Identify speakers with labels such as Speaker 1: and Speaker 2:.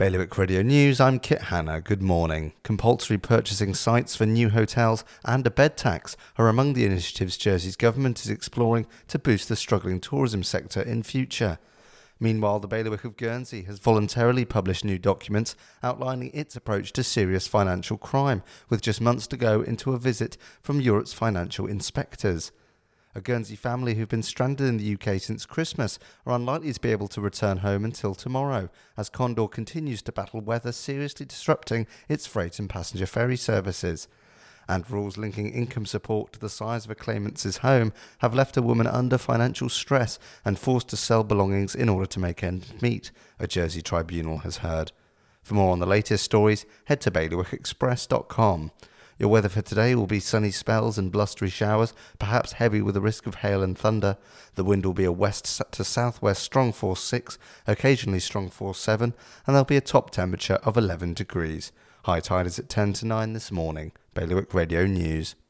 Speaker 1: Bailiwick Radio News, I'm Kit Hanna. Good morning. Compulsory purchasing sites for new hotels and a bed tax are among the initiatives Jersey's government is exploring to boost the struggling tourism sector in future. Meanwhile, the Bailiwick of Guernsey has voluntarily published new documents outlining its approach to serious financial crime, with just months to go into a visit from Europe's financial inspectors. A Guernsey family who've been stranded in the UK since Christmas are unlikely to be able to return home until tomorrow, as Condor continues to battle weather seriously disrupting its freight and passenger ferry services. And rules linking income support to the size of a claimant's home have left a woman under financial stress and forced to sell belongings in order to make ends meet, a Jersey tribunal has heard. For more on the latest stories, head to bailiwickexpress.com. Your weather for today will be sunny spells and blustery showers, perhaps heavy with a risk of hail and thunder. The wind will be a west to southwest strong force 6, occasionally strong force 7, and there'll be a top temperature of 11 degrees. High tide is at 10 to 9 this morning. Bailiwick Radio News.